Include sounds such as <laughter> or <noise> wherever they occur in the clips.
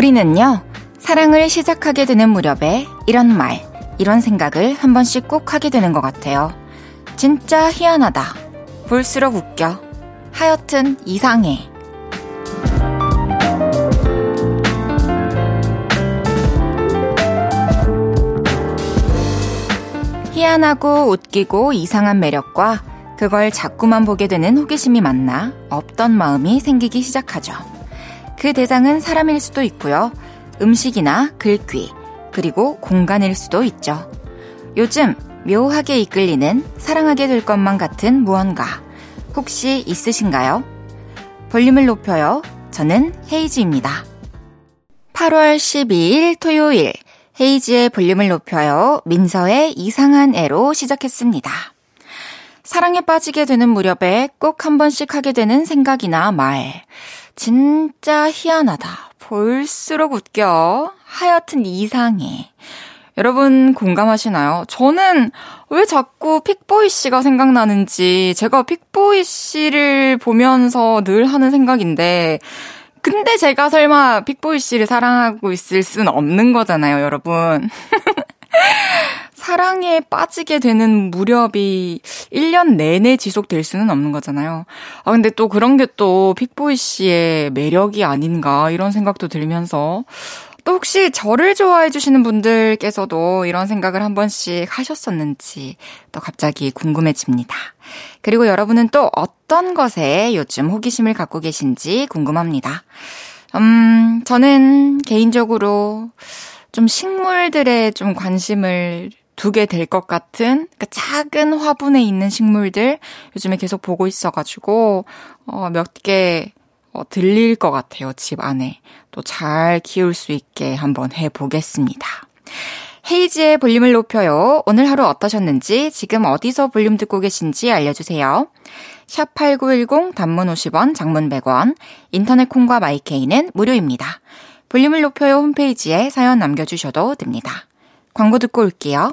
우리는요, 사랑을 시작하게 되는 무렵에 이런 말, 이런 생각을 한 번씩 꼭 하게 되는 것 같아요. 진짜 희한하다. 볼수록 웃겨. 하여튼 이상해. 희한하고 웃기고 이상한 매력과 그걸 자꾸만 보게 되는 호기심이 만나 없던 마음이 생기기 시작하죠. 그 대상은 사람일 수도 있고요. 음식이나 글귀, 그리고 공간일 수도 있죠. 요즘 묘하게 이끌리는 사랑하게 될 것만 같은 무언가 혹시 있으신가요? 볼륨을 높여요. 저는 헤이즈입니다. 8월 12일 토요일 헤이즈의 볼륨을 높여요. 민서의 이상한 애로 시작했습니다. 사랑에 빠지게 되는 무렵에 꼭 한 번씩 하게 되는 생각이나 말. 진짜 희한하다. 볼수록 웃겨. 하여튼 이상해. 여러분 공감하시나요? 저는 왜 자꾸 픽보이 씨가 생각나는지 제가 픽보이 씨를 보면서 늘 하는 생각인데 근데 제가 설마 픽보이 씨를 사랑하고 있을 수는 없는 거잖아요, 여러분. <laughs> 사랑에 빠지게 되는 무렵이 1년 내내 지속될 수는 없는 거잖아요. 아, 근데 또 그런 게 또 픽보이 씨의 매력이 아닌가 이런 생각도 들면서 또 혹시 저를 좋아해 주시는 분들께서도 이런 생각을 한 번씩 하셨었는지 또 갑자기 궁금해집니다. 그리고 여러분은 또 어떤 것에 요즘 호기심을 갖고 계신지 궁금합니다. 음, 저는 개인적으로 좀 식물들에 좀 관심을 두게 될것 같은 그러니까 작은 화분에 있는 식물들 요즘에 계속 보고 있어가지고 어, 몇개 어, 들릴 것 같아요 집 안에 또 잘 키울 수 있게 한번 해보겠습니다. 헤이지의 볼륨을 높여요. 오늘 하루 어떠셨는지 지금 어디서 볼륨 듣고 계신지 알려주세요. 샵8910 단문 50원, 장문 100원, 인터넷 콩과 마이케이는 무료입니다. 볼륨을 높여요 홈페이지에 사연 남겨주셔도 됩니다. 광고 듣고 올게요.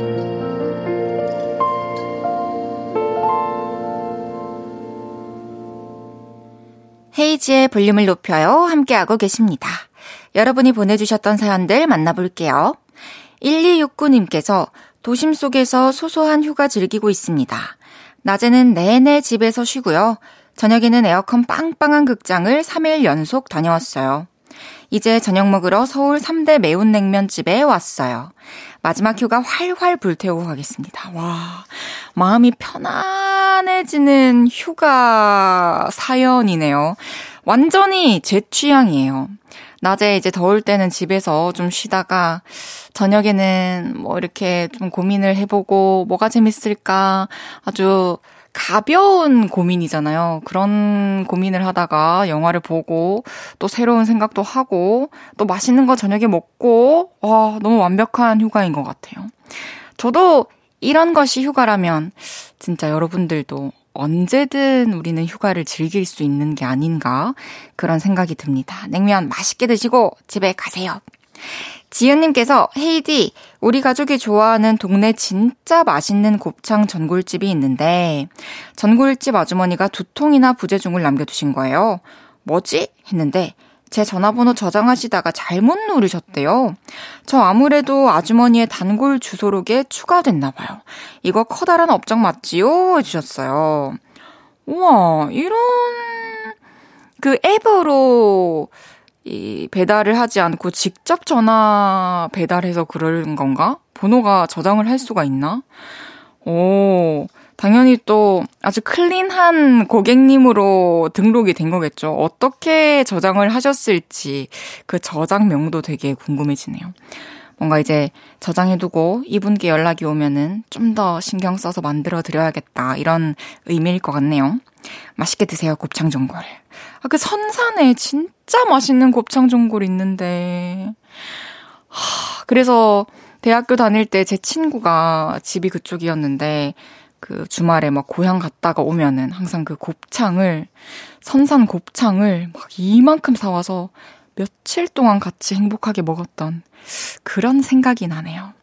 헤이지의 볼륨을 높여요. 함께하고 계십니다. 여러분이 보내주셨던 사연들 만나볼게요. 1269님께서 도심 속에서 소소한 휴가 즐기고 있습니다. 낮에는 내내 집에서 쉬고요. 저녁에는 에어컨 빵빵한 극장을 3일 연속 다녀왔어요. 이제 저녁 먹으러 서울 3대 매운 냉면집에 왔어요. 마지막 휴가 활활 불태우고 가겠습니다. 와, 마음이 편안해지는 휴가 사연이네요. 완전히 제 취향이에요. 낮에 이제 더울 때는 집에서 좀 쉬다가 저녁에는 뭐 이렇게 좀 고민을 해보고 뭐가 재밌을까 아주 가벼운 고민이잖아요. 그런 고민을 하다가 영화를 보고 또 새로운 생각도 하고 또 맛있는 거 저녁에 먹고 와, 너무 완벽한 휴가인 것 같아요. 저도 이런 것이 휴가라면 진짜 여러분들도 언제든 우리는 휴가를 즐길 수 있는 게 아닌가 그런 생각이 듭니다. 냉면 맛있게 드시고 집에 가세요. 지은님께서 헤이디 우리 가족이 좋아하는 동네 진짜 맛있는 곱창 전골집이 있는데 전골집 아주머니가 두 통이나 부재중을 남겨두신 거예요. 뭐지? 했는데 제 전화번호 저장하시다가 잘못 누르셨대요. 저 아무래도 아주머니의 단골 주소록에 추가됐나 봐요. 이거 커다란 업적 맞지요? 해주셨어요. 우와, 이런 그 앱으로 이 배달을 하지 않고 직접 전화 배달해서 그런 건가? 번호가 저장을 할 수가 있나? 오, 당연히 또 아주 클린한 고객님으로 등록이 된 거겠죠. 어떻게 저장을 하셨을지 그 저장명도 되게 궁금해지네요. 뭔가 이제 저장해두고 이분께 연락이 오면은 좀 더 신경 써서 만들어 드려야겠다. 이런 의미일 것 같네요. 맛있게 드세요, 곱창 전골. 아, 그 선산에 진짜 맛있는 곱창 전골 있는데. 하, 그래서 대학교 다닐 때 제 친구가 집이 그쪽이었는데 그 주말에 막 고향 갔다가 오면은 항상 그 곱창을, 선산 곱창을 막 이만큼 사와서 며칠 동안 같이 행복하게 먹었던 그런 생각이 나네요.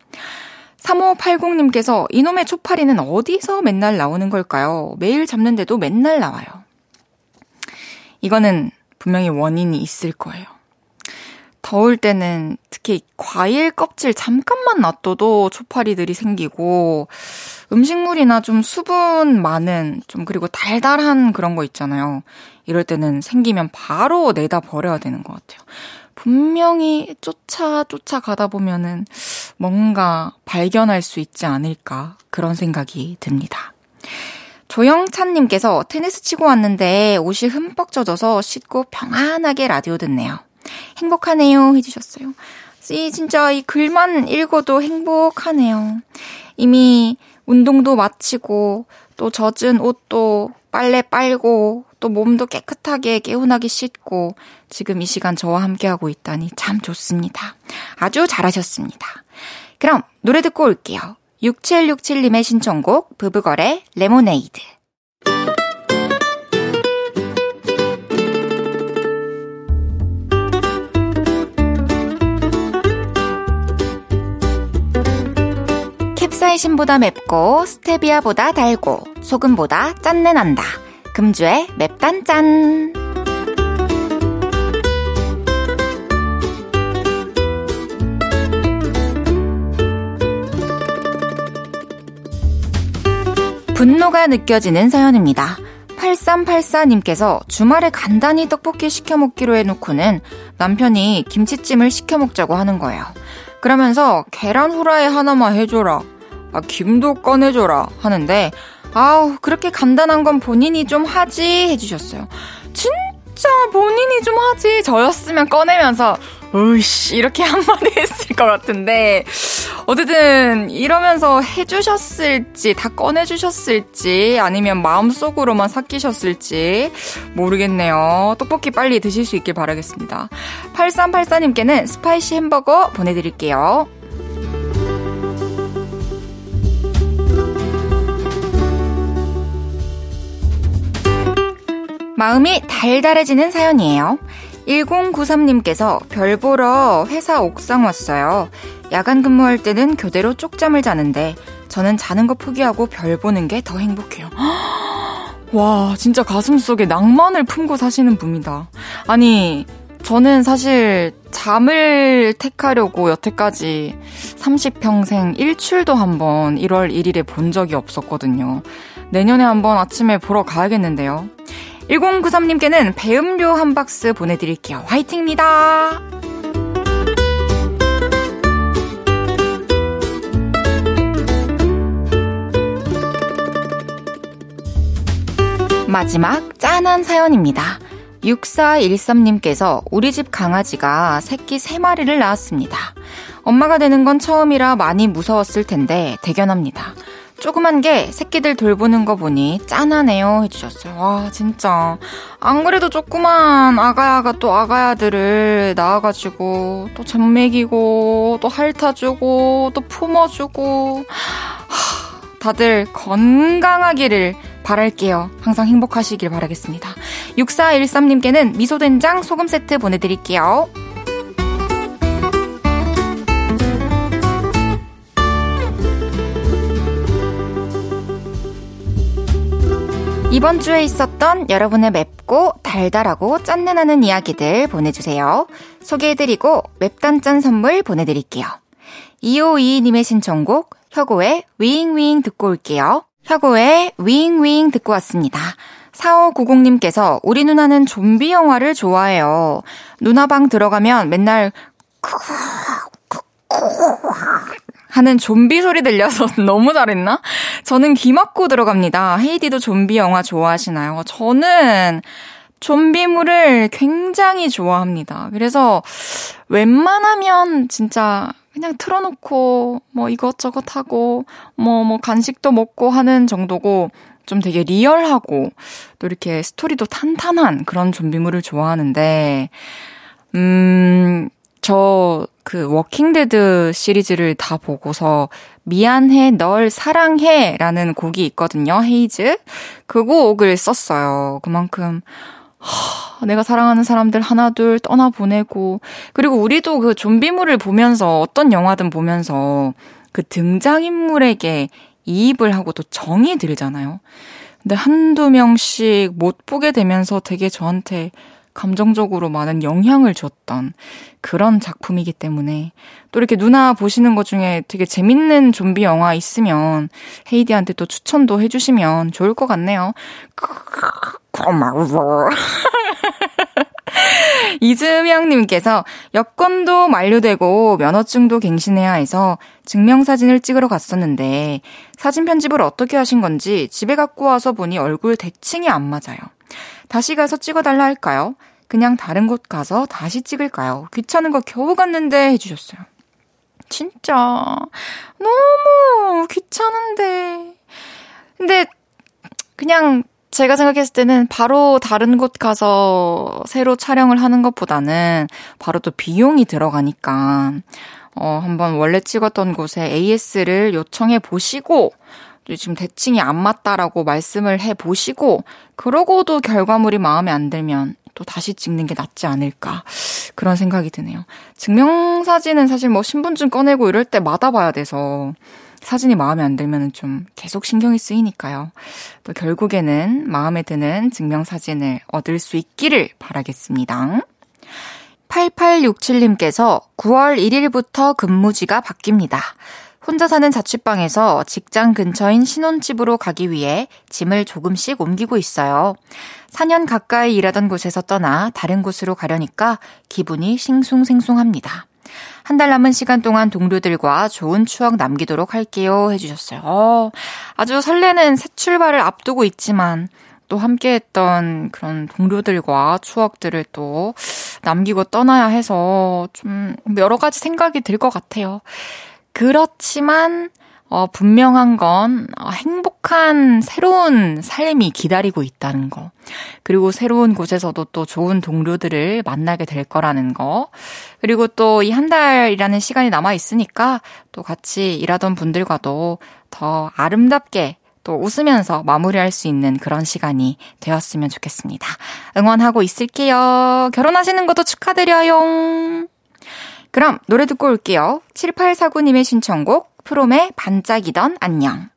3580님께서 이놈의 초파리는 어디서 맨날 나오는 걸까요? 매일 잡는데도 맨날 나와요. 이거는 분명히 원인이 있을 거예요. 더울 때는 특히 과일 껍질 잠깐만 놔둬도 초파리들이 생기고 음식물이나 좀 수분 많은 좀 그리고 달달한 그런 거 있잖아요. 이럴 때는 생기면 바로 내다 버려야 되는 것 같아요. 분명히 쫓아 쫓아 가다 보면은 뭔가 발견할 수 있지 않을까 그런 생각이 듭니다. 조영찬님께서 테니스 치고 왔는데 옷이 흠뻑 젖어서 씻고 평안하게 라디오 듣네요. 행복하네요 해주셨어요. 이 진짜 이 글만 읽어도 행복하네요. 이미 운동도 마치고 또 젖은 옷도 빨래 빨고 또 몸도 깨끗하게 개운하게 씻고 지금 이 시간 저와 함께하고 있다니 참 좋습니다. 아주 잘하셨습니다. 그럼 노래 듣고 올게요. 6767님의 신청곡 부부걸의 레모네이드 캡사이신보다 맵고 스테비아보다 달고 소금보다 짠내 난다. 금주의 맵단짠. 분노가 느껴지는 사연입니다. 8384님께서 주말에 간단히 떡볶이 시켜 먹기로 해놓고는 남편이 김치찜을 시켜 먹자고 하는 거예요. 그러면서 계란 후라이 하나만 해줘라. 아, 김도 꺼내줘라. 하는데 아우, 그렇게 간단한 건 본인이 좀 하지 해주셨어요. 진짜 본인이 좀 하지. 저였으면 꺼내면서, 으이씨, 이렇게 <laughs> 한마디 했을 것 같은데. 어쨌든, 이러면서 해주셨을지, 다 꺼내주셨을지, 아니면 마음속으로만 삭히셨을지, 모르겠네요. 떡볶이 빨리 드실 수 있길 바라겠습니다. 8384님께는 spicy 햄버거 보내드릴게요. 마음이 달달해지는 사연이에요. 1093님께서 별 보러 회사 옥상 왔어요. 야간 근무할 때는 교대로 쪽잠을 자는데 저는 자는 거 포기하고 별 보는 게 더 행복해요. <gasps> 와, 진짜 가슴 속에 낭만을 품고 사시는 분이다. 아니, 저는 사실 잠을 택하려고 여태까지 30평생 일출도 한번 1월 1일에 본 적이 없었거든요. 내년에 한번 아침에 보러 가야겠는데요. 1093님께는 배음료 한 박스 보내드릴게요. 화이팅입니다! 마지막 짠한 사연입니다. 6413님께서 우리 집 강아지가 새끼 3마리를 낳았습니다. 엄마가 되는 건 처음이라 많이 무서웠을 텐데 대견합니다. 조그만 게 새끼들 돌보는 거 보니 짠하네요 해주셨어요. 와 진짜 안 그래도 조그만 아가야가 또 아가야들을 낳아가지고 또 젖 먹이고 또 핥아주고 또 품어주고 하, 다들 건강하기를 바랄게요. 항상 행복하시길 바라겠습니다. 6413님께는 미소된장 소금 세트 보내드릴게요. 이번 주에 있었던 여러분의 맵고 달달하고 짠내나는 이야기들 보내주세요. 소개해드리고 맵단짠 선물 보내드릴게요. 2522님의 신청곡 혁오의 윙윙 듣고 올게요. 혁오의 윙윙 듣고 왔습니다. 4590님께서 우리 누나는 좀비 영화를 좋아해요. 누나 방 들어가면 맨날 하는 좀비 소리 들려서 <laughs> 너무 잘했나? 저는 귀 막고 들어갑니다. 헤이디도 좀비 영화 좋아하시나요? 저는 좀비물을 굉장히 좋아합니다. 그래서 웬만하면 진짜 그냥 틀어놓고 뭐 이것저것 하고 뭐뭐 뭐 간식도 먹고 하는 정도고 좀 되게 리얼하고 또 이렇게 스토리도 탄탄한 그런 좀비물을 좋아하는데 음, 저 그 Walking Dead 시리즈를 다 보고서 미안해 널 사랑해 라는 곡이 있거든요. 헤이즈. 그 곡을 썼어요. 그만큼 하, 내가 사랑하는 사람들 하나둘 떠나보내고 그리고 우리도 그 좀비물을 보면서 어떤 영화든 보면서 그 등장인물에게 이입을 하고 또 정이 들잖아요. 근데 한두 명씩 못 보게 되면서 되게 저한테 감정적으로 많은 영향을 줬던 그런 작품이기 때문에 또 이렇게 누나 보시는 것 중에 되게 재밌는 좀비 영화 있으면 헤이디한테 또 추천도 해주시면 좋을 것 같네요. 고마워. <laughs> 이즈명님께서 여권도 만료되고 면허증도 갱신해야 해서 증명사진을 찍으러 갔었는데 사진 편집을 어떻게 하신 건지 집에 갖고 와서 보니 얼굴 대칭이 안 맞아요. 다시 가서 찍어달라 할까요? 그냥 다른 곳 가서 다시 찍을까요? 귀찮은 거 겨우 갔는데 해주셨어요. 진짜 너무 귀찮은데. 근데 그냥 제가 생각했을 때는 바로 다른 곳 가서 새로 촬영을 하는 것보다는 바로 또 비용이 들어가니까 어 한번 원래 찍었던 곳에 AS를 요청해 보시고 지금 대칭이 안 맞다라고 말씀을 해 보시고 그러고도 결과물이 마음에 안 들면 또 다시 찍는 게 낫지 않을까 그런 생각이 드네요. 증명사진은 사실 뭐 신분증 꺼내고 이럴 때마다 봐야 돼서 사진이 마음에 안 들면 좀 계속 신경이 쓰이니까요. 또 결국에는 마음에 드는 증명사진을 얻을 수 있기를 바라겠습니다. 8867님께서 9월 1일부터 근무지가 바뀝니다. 혼자 사는 자취방에서 직장 근처인 신혼집으로 가기 위해 짐을 조금씩 옮기고 있어요. 4년 가까이 일하던 곳에서 떠나 다른 곳으로 가려니까 기분이 싱숭생숭합니다. 한 달 남은 시간 동안 동료들과 좋은 추억 남기도록 할게요. 해주셨어요. 어, 아주 설레는 새 출발을 앞두고 있지만 또 함께 했던 그런 동료들과 추억들을 또 남기고 떠나야 해서 좀 여러 가지 생각이 들 것 같아요. 그렇지만 어, 분명한 건 어, 행복한 새로운 삶이 기다리고 있다는 거. 그리고 새로운 곳에서도 또 좋은 동료들을 만나게 될 거라는 거. 그리고 또 이 한 달이라는 시간이 남아 있으니까 또 같이 일하던 분들과도 더 아름답게 또 웃으면서 마무리할 수 있는 그런 시간이 되었으면 좋겠습니다. 응원하고 있을게요. 결혼하시는 것도 축하드려요. 그럼 노래 듣고 올게요. 7849님의 신청곡 프롬의 반짝이던 안녕.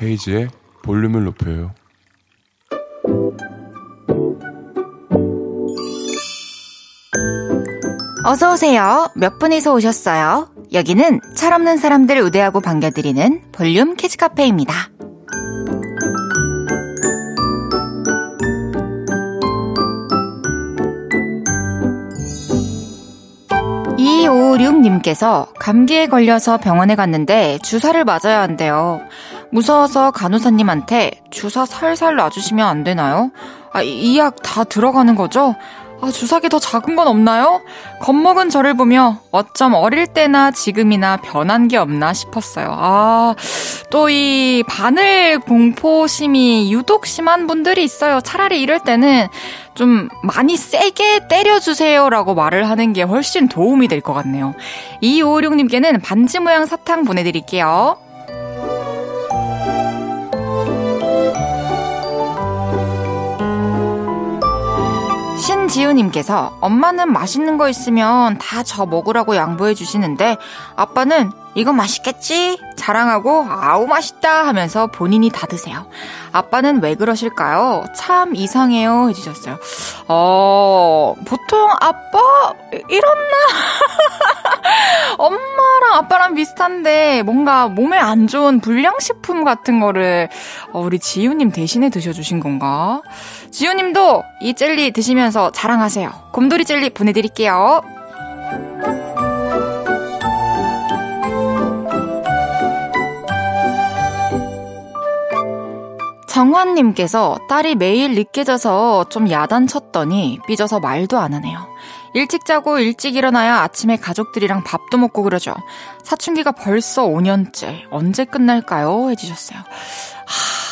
헤이지의 볼륨을 높여요. 어서오세요. 몇 분이서 오셨어요? 여기는 철없는 사람들 우대하고 반겨드리는 볼륨 키즈카페입니다. 2256님께서 감기에 걸려서 병원에 갔는데 주사를 맞아야 한대요. 무서워서 간호사님한테 주사 살살 놔주시면 안 되나요? 아, 이 약 다 들어가는 거죠? 아, 주사기 더 작은 건 없나요? 겁먹은 저를 보며 어쩜 어릴 때나 지금이나 변한 게 없나 싶었어요. 아, 또 이 바늘 공포심이 유독 심한 분들이 있어요. 차라리 이럴 때는 좀 많이 세게 때려주세요라고 말을 하는 게 훨씬 도움이 될 것 같네요. 2256님께는 반지 모양 사탕 보내드릴게요. 신지우님께서 엄마는 맛있는 거 있으면 다 저 먹으라고 양보해 주시는데 아빠는 이거 맛있겠지? 자랑하고 아우 맛있다 하면서 본인이 다 드세요. 아빠는 왜 그러실까요? 참 이상해요 해주셨어요. 어 보통 아빠 이렇나? <laughs> 엄마랑 아빠랑 비슷한데 뭔가 몸에 안 좋은 불량식품 같은 거를 어, 우리 지우님 대신에 드셔주신 건가? 지우님도 이 젤리 드시면서 자랑하세요. 곰돌이 젤리 보내드릴게요. 정환님께서 딸이 매일 늦게 자서 좀 야단 쳤더니 삐져서 말도 안 하네요. 일찍 자고 일찍 일어나야 아침에 가족들이랑 밥도 먹고 그러죠. 사춘기가 벌써 5년째. 언제 끝날까요? 해주셨어요. 하,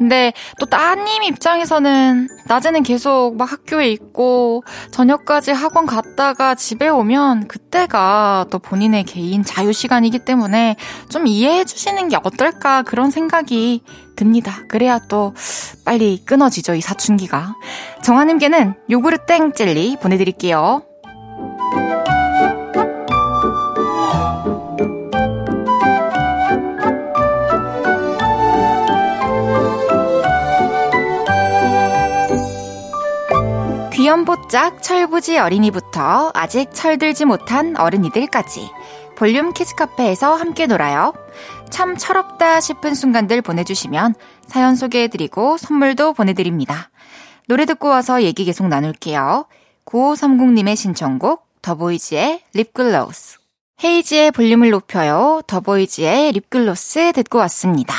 근데 또 따님 입장에서는 낮에는 계속 막 학교에 있고 저녁까지 학원 갔다가 집에 오면 그때가 또 본인의 개인 자유 시간이기 때문에 좀 이해해 주시는 게 어떨까 그런 생각이 듭니다. 그래야 또 빨리 끊어지죠, 이 사춘기가. 정아님께는 요구르 땡 젤리 보내드릴게요. 귀염뽀짝 철부지 어린이부터 아직 철들지 못한 어른이들까지 볼륨 키즈 카페에서 함께 놀아요. 참 철없다 싶은 순간들 보내주시면 사연 소개해드리고 선물도 보내드립니다. 노래 듣고 와서 얘기 계속 나눌게요. 9530님의 신청곡 더보이즈의 립글로스 헤이즈의 볼륨을 높여요. 더보이즈의 립글로스 듣고 왔습니다.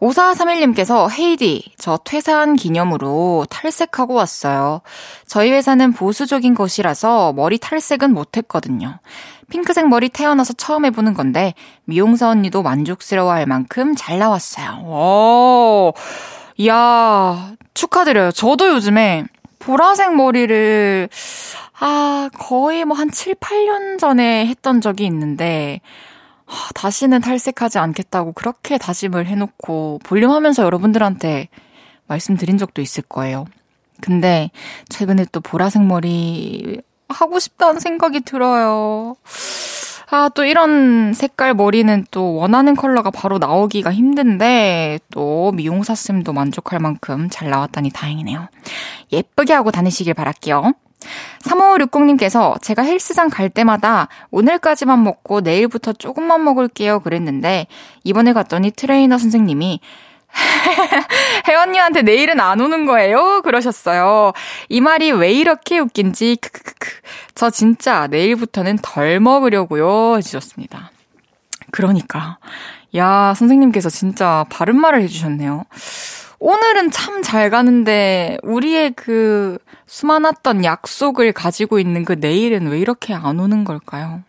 5431님께서 헤이디, 저 퇴사한 기념으로 탈색하고 왔어요. 저희 회사는 보수적인 곳이라서 머리 탈색은 못했거든요. 핑크색 머리 태어나서 처음 해보는 건데, 미용사 언니도 만족스러워 할 만큼 잘 나왔어요. 오, 이야, 축하드려요. 저도 요즘에 보라색 머리를, 아, 거의 뭐 한 7, 8년 전에 했던 적이 있는데, 다시는 탈색하지 않겠다고 그렇게 다짐을 해놓고 볼륨하면서 여러분들한테 말씀드린 적도 있을 거예요. 근데 최근에 또 보라색 머리 하고 싶다는 생각이 들어요. 아, 또 이런 색깔 머리는 또 원하는 컬러가 바로 나오기가 힘든데 또 미용사쌤도 만족할 만큼 잘 나왔다니 다행이네요. 예쁘게 하고 다니시길 바랄게요. 3560님께서 제가 헬스장 갈 때마다 오늘까지만 먹고 내일부터 조금만 먹을게요 그랬는데 이번에 갔더니 트레이너 선생님이 <laughs> 혜원님한테 내일은 안 오는 거예요? 그러셨어요. 이 말이 왜 이렇게 웃긴지, 크크크크. 저 진짜 내일부터는 덜 먹으려고요. 해주셨습니다. 그러니까. 야, 선생님께서 진짜 바른 말을 해주셨네요. 오늘은 참 잘 가는데, 우리의 그, 수많았던 약속을 가지고 있는 그 내일은 왜 이렇게 안 오는 걸까요?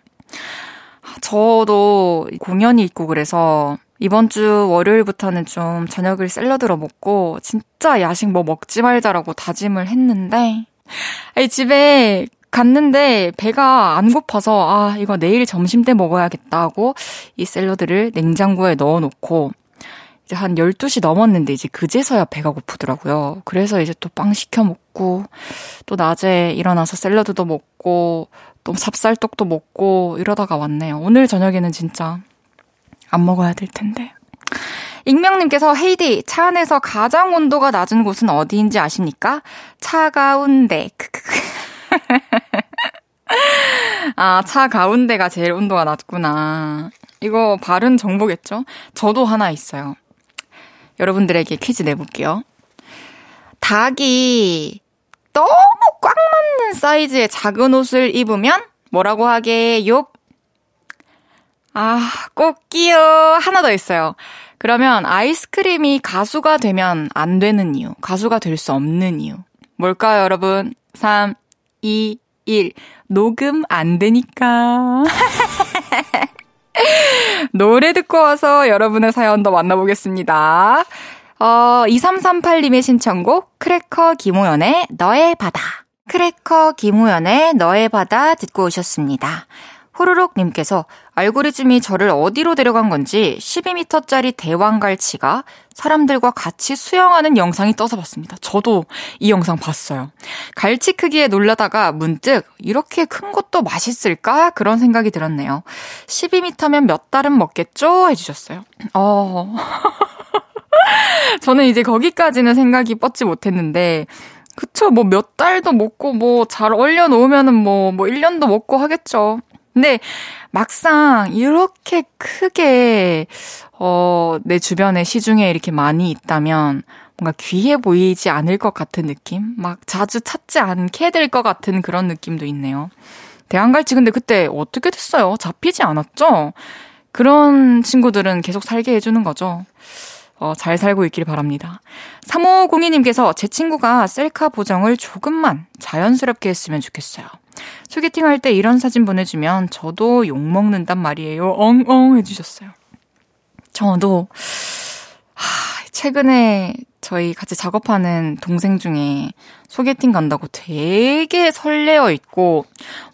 저도 공연이 있고 그래서 이번 주 월요일부터는 좀 저녁을 샐러드로 먹고 진짜 야식 뭐 먹지 말자라고 다짐을 했는데 집에 갔는데 배가 안 고파서 아 이거 내일 점심 때 먹어야겠다고 이 샐러드를 냉장고에 넣어놓고 이제 한 12시 넘었는데 이제 그제서야 배가 고프더라고요. 그래서 이제 또 빵 시켜 먹고 또 낮에 일어나서 샐러드도 먹고 또 찹쌀떡도 먹고 이러다가 왔네요. 오늘 저녁에는 진짜 안 먹어야 될 텐데. 익명님께서 헤이디 차 안에서 가장 온도가 낮은 곳은 어디인지 아십니까? 차가운데. <laughs> 아, 차 가운데가 제일 온도가 낮구나. 이거 바른 정보겠죠? 저도 하나 있어요. 여러분들에게 퀴즈 내볼게요. 닭이 너무 꽉 맞는 사이즈의 작은 옷을 입으면 뭐라고 하게요? 아, 꼭끼요. 하나 더 있어요. 그러면 아이스크림이 가수가 되면 안 되는 이유, 가수가 될 수 없는 이유. 뭘까요, 여러분? 3, 2, 1. 녹음 안 되니까. <laughs> 노래 듣고 와서 여러분의 사연 더 만나보겠습니다. 어, 2338님의 신청곡, 크래커 김호연의 너의 바다. 크래커 김호연의 너의 바다 듣고 오셨습니다. 호로록님께서 알고리즘이 저를 어디로 데려간 건지 12m짜리 대왕갈치가 사람들과 같이 수영하는 영상이 떠서 봤습니다. 저도 이 영상 봤어요. 갈치 크기에 놀라다가 문득 이렇게 큰 것도 맛있을까? 그런 생각이 들었네요. 12m면 몇 달은 먹겠죠? 해주셨어요. 어. <laughs> 저는 이제 거기까지는 생각이 뻗지 못했는데, 그쵸, 뭐 몇 달도 먹고 뭐 잘 얼려 놓으면은 뭐, 뭐 1년도 먹고 하겠죠. 근데 막상 이렇게 크게, 어, 내 주변에 시중에 이렇게 많이 있다면 뭔가 귀해 보이지 않을 것 같은 느낌? 막 자주 찾지 않게 될 것 같은 그런 느낌도 있네요. 대한갈치 근데 그때 어떻게 됐어요? 잡히지 않았죠? 그런 친구들은 계속 살게 해주는 거죠. 어, 잘 살고 있길 바랍니다. 3502님께서 제 친구가 셀카 보정을 조금만 자연스럽게 했으면 좋겠어요. 소개팅 할 때 이런 사진 보내주면 저도 욕먹는단 말이에요. 엉엉 해주셨어요. 저도, 하, 최근에 저희 같이 작업하는 동생 중에 소개팅 간다고 되게 설레어 있고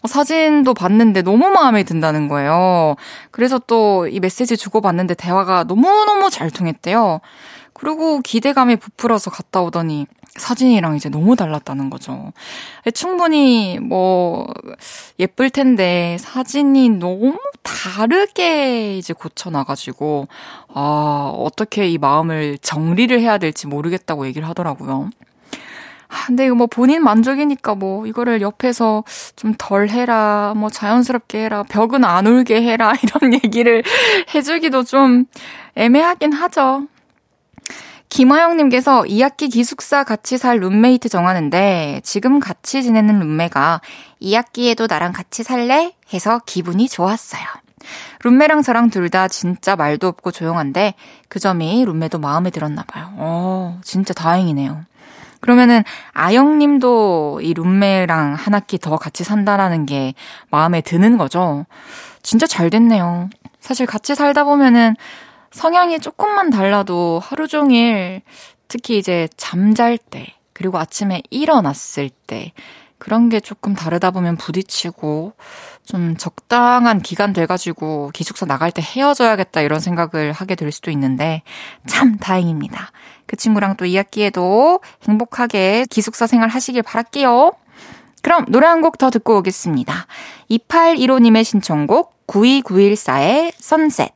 어, 사진도 봤는데 너무 마음에 든다는 거예요. 그래서 또 이 메시지 주고받는데 대화가 너무너무 잘 통했대요. 그리고 기대감에 부풀어서 갔다 오더니 사진이랑 이제 너무 달랐다는 거죠. 충분히 뭐 예쁠 텐데 사진이 너무 다르게 이제 고쳐놔가지고 아 어떻게 이 마음을 정리를 해야 될지 모르겠다고 얘기를 하더라고요. 아, 근데 이거 뭐 본인 만족이니까 뭐 이거를 옆에서 좀 덜 해라, 뭐 자연스럽게 해라, 벽은 안 울게 해라 <laughs> 이런 얘기를 해주기도 좀 애매하긴 하죠. 김화영님께서 2학기 기숙사 같이 살 룸메이트 정하는데 지금 같이 지내는 룸메가 2학기에도 나랑 같이 살래? 해서 기분이 좋았어요. 룸메랑 저랑 둘 다 진짜 말도 없고 조용한데 그 점이 룸메도 마음에 들었나 봐요. 어, 진짜 다행이네요. 그러면은 아영 님도 이 룸메랑 한 학기 더 같이 산다라는 게 마음에 드는 거죠. 진짜 잘 됐네요. 사실 같이 살다 보면은 성향이 조금만 달라도 하루 종일 특히 이제 잠잘 때 그리고 아침에 일어났을 때 그런 게 조금 다르다 보면 부딪히고 좀 적당한 기간 돼가지고 기숙사 나갈 때 헤어져야겠다 이런 생각을 하게 될 수도 있는데 참 다행입니다. 그 친구랑 또 2학기에도 행복하게 기숙사 생활 하시길 바랄게요. 그럼 노래 한 곡 더 듣고 오겠습니다. 2815님의 신청곡 92914의 선셋.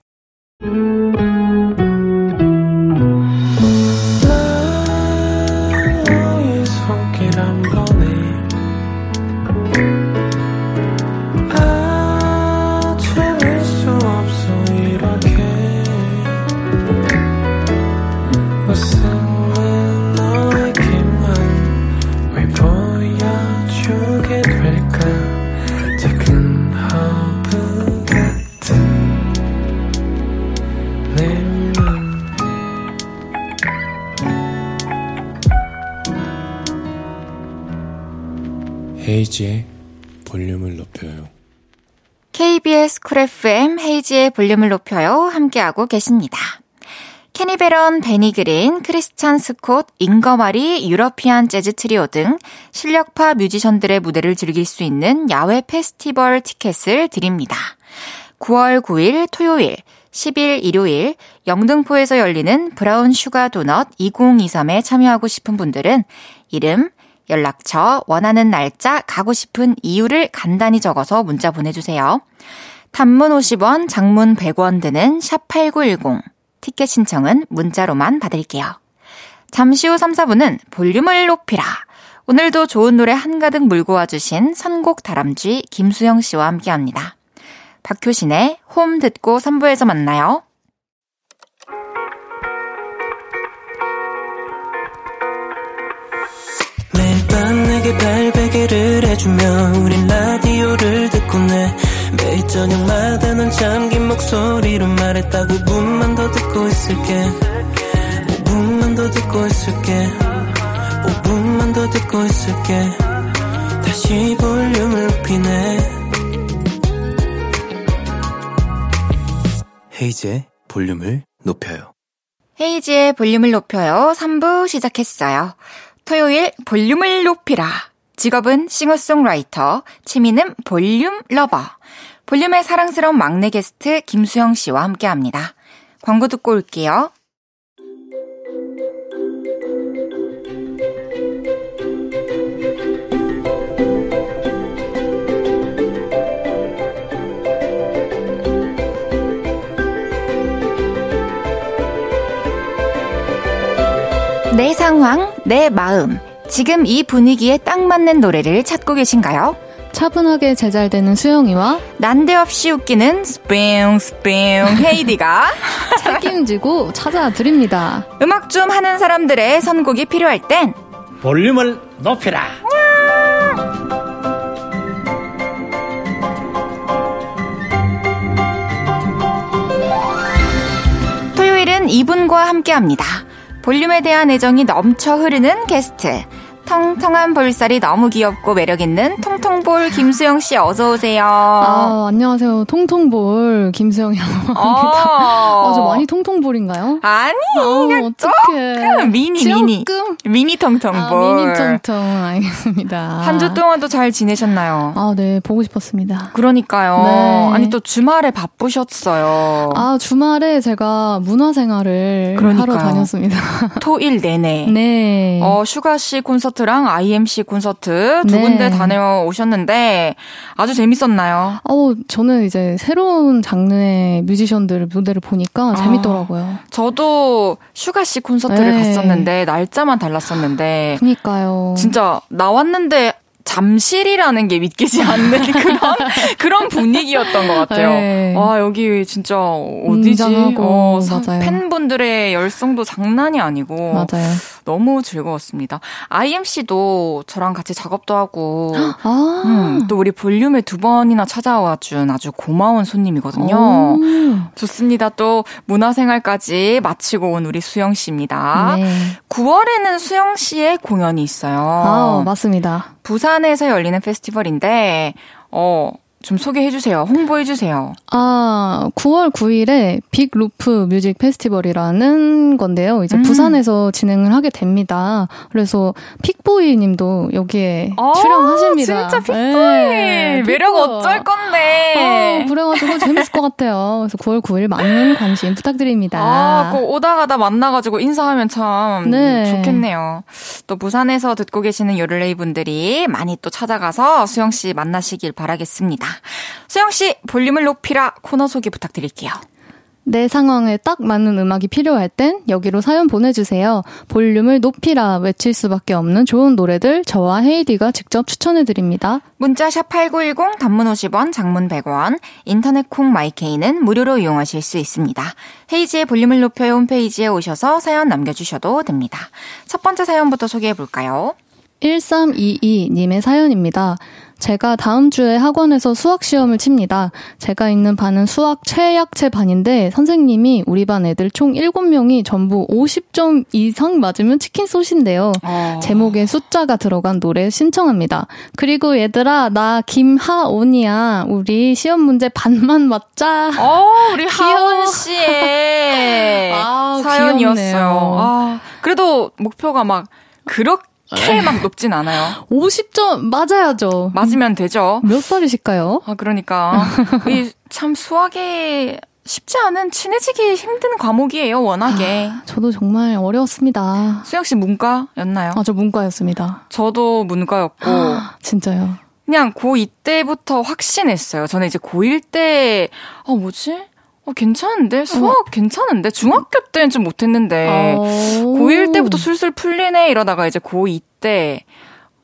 Cool FM 헤이즈의 볼륨을 높여요. 함께하고 계십니다. 케니 배런, 베니 그린, 크리스찬 스콧, 잉거마리, European Jazz Trio 등 실력파 뮤지션들의 무대를 즐길 수 있는 야외 페스티벌 티켓을 드립니다. 9월 9일 토요일, 10일 일요일 영등포에서 열리는 브라운 슈가 도넛 2023에 참여하고 싶은 분들은 이름, 연락처, 원하는 날짜, 가고 싶은 이유를 간단히 적어서 문자 보내주세요. 단문 50원, 장문 100원 드는 샵8910. 티켓 신청은 문자로만 받을게요. 잠시 후 3, 4분은 볼륨을 높이라. 오늘도 좋은 노래 한가득 물고 와주신 선곡 다람쥐 김수영 씨와 함께 합니다. 박효신의 홈 듣고 3부에서 만나요. 매일 밤 내게 발베개를 해주며 우린 매일 저녁마다 넌 잠긴 목소리로 말했다 5분만 더 듣고 있을게. 5분만 더 듣고 있을게. 5분만 더 듣고 있을게. 다시 볼륨을 높이네. 헤이즈의 볼륨을 높여요. 헤이즈의 볼륨을 높여요. 3부 시작했어요. 토요일 볼륨을 높이라. 직업은 싱어송라이터, 취미는 볼륨 lover. 볼륨의 사랑스러운 막내 게스트 김수영 씨와 함께 합니다. 광고 듣고 올게요. 내 상황, 내 마음. 지금 이 분위기에 딱 맞는 노래를 찾고 계신가요? 차분하게 재잘대는 수영이와 난데없이 웃기는 스프링 스프링 <laughs> 헤이디가 책임지고 찾아드립니다. 음악 좀 하는 사람들의 선곡이 필요할 땐 볼륨을 높여라. 토요일은 이분과 함께합니다. 볼륨에 대한 애정이 넘쳐 흐르는 게스트. 통통한 볼살이 너무 귀엽고 매력있는 통통볼 김수영 씨 어서 오세요. 아, 안녕하세요. 통통볼 김수영이라고 합니다. 아, 저 많이 통통볼인가요? 아니, 어, 어떡해. 미니, 미니. 미니 통통볼. 아, 미니 통통, 알겠습니다. 한 주 동안도 잘 지내셨나요? 아, 네, 보고 싶었습니다. 그러니까요. 네. 아니, 또 주말에 바쁘셨어요. 아, 주말에 제가 문화 생활을 그러니까요. 하러 다녔습니다. 토일 내내. 네. 어, 슈가 씨 콘서트 랑 IMC 콘서트 두 네. 군데 다녀오셨는데 아주 재밌었나요? 어, 저는 이제 새로운 장르의 뮤지션들 무대를 보니까 아. 재밌더라고요. 저도 슈가 씨 콘서트를 네. 갔었는데 날짜만 달랐었는데 그니까요. 진짜 나왔는데 잠실이라는 게 믿기지 않는 <laughs> 그런 그런 분위기였던 것 같아요. 네. 와 여기 진짜 어디지? 웅장하고, 어, 사-. 팬분들의 열성도 장난이 아니고 맞아요. 너무 즐거웠습니다. IMC도 저랑 같이 작업도 하고 <gasps> 아. 음, 또 우리 볼륨에 두 번이나 찾아와 준 아주 고마운 손님이거든요. 오. 좋습니다. 또 문화생활까지 마치고 온 우리 수영 씨입니다. 네. 9월에는 수영 씨의 공연이 있어요. 아, 맞습니다. 부산에서 열리는 페스티벌인데, 어, 좀 소개해 주세요. 홍보해 주세요. 아, 9월 9일에 빅 루프 뮤직 페스티벌이라는 건데요. 이제 음. 부산에서 진행을 하게 됩니다. 그래서 픽보이 님도 여기에 출연하십니다. 아, 진짜 픽보이. 네, 매력 픽보이. 어쩔 건데. 어, 그래가지고 재밌을 것 같아요. 그래서 9월 9일 많은 관심 부탁드립니다. 아, 꼭 오다 가다 만나가지고 인사하면 참 네. 좋겠네요. 또 부산에서 듣고 계시는 요를레이 분들이 많이 또 찾아가서 수영 씨 만나시길 바라겠습니다. 수영 씨 볼륨을 높이라 코너 소개 부탁드릴게요. 내 상황에 딱 맞는 음악이 필요할 땐 여기로 사연 보내주세요. 볼륨을 높이라 외칠 수밖에 없는 좋은 노래들 저와 헤이디가 직접 추천해드립니다. 문자 샵 8910 단문 50원, 장문 100원, 인터넷 콩 마이케이는 무료로 이용하실 수 있습니다. 헤이지의 볼륨을 높여요 홈페이지에 오셔서 사연 남겨주셔도 됩니다. 첫 번째 사연부터 소개해 볼까요? 1322님의 사연입니다. 제가 다음 주에 학원에서 수학 시험을 칩니다. 제가 있는 반은 수학 최약체 반인데 선생님이 우리 반 애들 총 7명이 전부 50점 이상 맞으면 치킨 쏘신대요. 어. 제목에 숫자가 들어간 노래 신청합니다. 그리고 얘들아, 나 김하온이야. 우리 시험 문제 반만 맞자. 어, 우리. 하원 씨의 <laughs> 아우, 사연이었어요. 아, 그래도 목표가 막 그렇게 막 높진 않아요. 50점 맞아야죠. 맞으면 되죠. 몇 살이실까요? 아, 그러니까. 이 참 수학에 쉽지 않은 친해지기 힘든 과목이에요, 워낙에. 저도 정말 어려웠습니다. 수영 씨 문과였나요? 아, 저 문과였습니다. 저도 문과였고, 진짜요. 그냥 고2 때부터 확신했어요. 저는 이제 고1 때, 어, 뭐지? 어, 괜찮은데? 수학 괜찮은데? 중학교 때는 좀 못했는데, 어. 고1 때부터 술술 풀리네 이러다가 이제 고2 때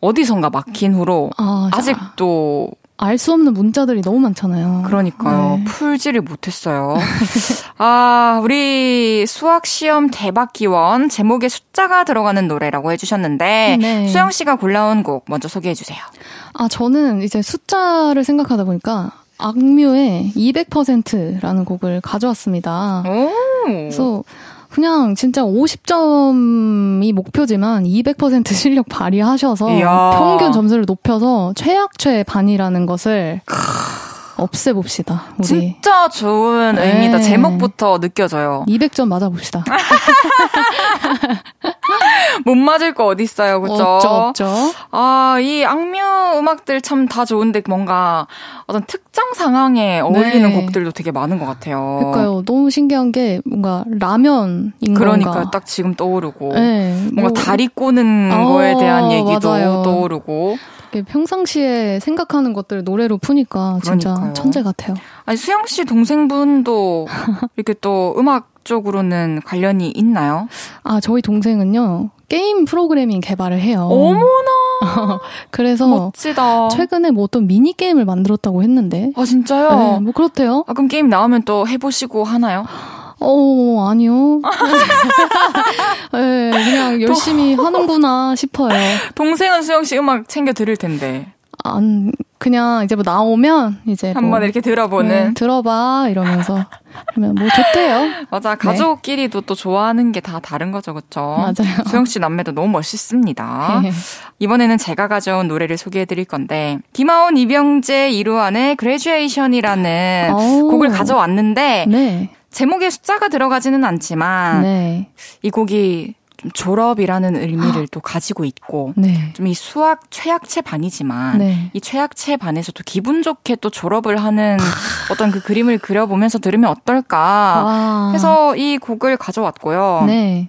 어디선가 막힌 후로 아, 아직도 알 수 없는 문자들이 너무 많잖아요. 그러니까요. 네. 풀지를 못했어요. <laughs> 아, 우리 수학 시험 대박 기원 제목에 숫자가 들어가는 노래라고 해주셨는데 네. 수영 씨가 골라온 곡 먼저 소개해 주세요. 아, 저는 이제 숫자를 생각하다 보니까 악뮤의 200%라는 곡을 가져왔습니다. 오. 그래서 그냥 진짜 50점이 목표지만 200% 실력 발휘하셔서 이야. 평균 점수를 높여서 최악최 반이라는 것을 없애봅시다. 우리 진짜 좋은 네. 의미다. 제목부터 느껴져요. 200점 맞아봅시다. <laughs> 못 맞을 거 어디 있어요, 그죠? 없죠, 없죠. 아, 이 악뮤 음악들 참 다 좋은데 뭔가 어떤 특정 상황에 어울리는 네. 곡들도 되게 많은 것 같아요. 그러니까요. 너무 신기한 게 뭔가 라면인 그러니까 건가. 딱 지금 떠오르고 네, 뭔가 뭐 다리 꼬는 어, 거에 대한 얘기도 맞아요. 떠오르고 평상시에 생각하는 것들을 노래로 푸니까 진짜 그러니까요. 천재 같아요. 아니 수영 씨 동생분도 이렇게 또 음악 쪽으로는 관련이 있나요? 아, 저희 동생은요. 게임 프로그래밍 개발을 해요. 어머나 <laughs> 그래서 멋지다. 최근에 뭐 어떤 미니 게임을 만들었다고 했는데. 아 진짜요? 네, 뭐 그렇대요. 아 그럼 게임 나오면 또 해보시고 하나요? 어, 아니요. <laughs> 네, 그냥 열심히 하는구나 싶어요. 동생은 수영 씨 음악 챙겨 들을 텐데. 안, 그냥 이제 뭐 나오면 이제 한번 뭐, 이렇게 들어보는. 네, 들어봐 이러면서 그러면 뭐 좋대요. 맞아 가족끼리도 또 좋아하는 게 다 다른 거죠, 그렇죠? 맞아요. 수영 씨 남매도 너무 멋있습니다. 이번에는 제가 가져온 노래를 소개해드릴 건데 김하온 이병재 이루안의 그레듀에이션이라는 오. 곡을 가져왔는데 네. 제목에 숫자가 들어가지는 않지만 네. 이 곡이 좀 졸업이라는 의미를 또 가지고 있고 네. 좀이 수학 최약체 반이지만 네. 이 최약체 반에서도 기분 좋게 또 졸업을 하는 어떤 그 그림을 그려보면서 들으면 어떨까 와. 해서 이 곡을 가져왔고요. 네.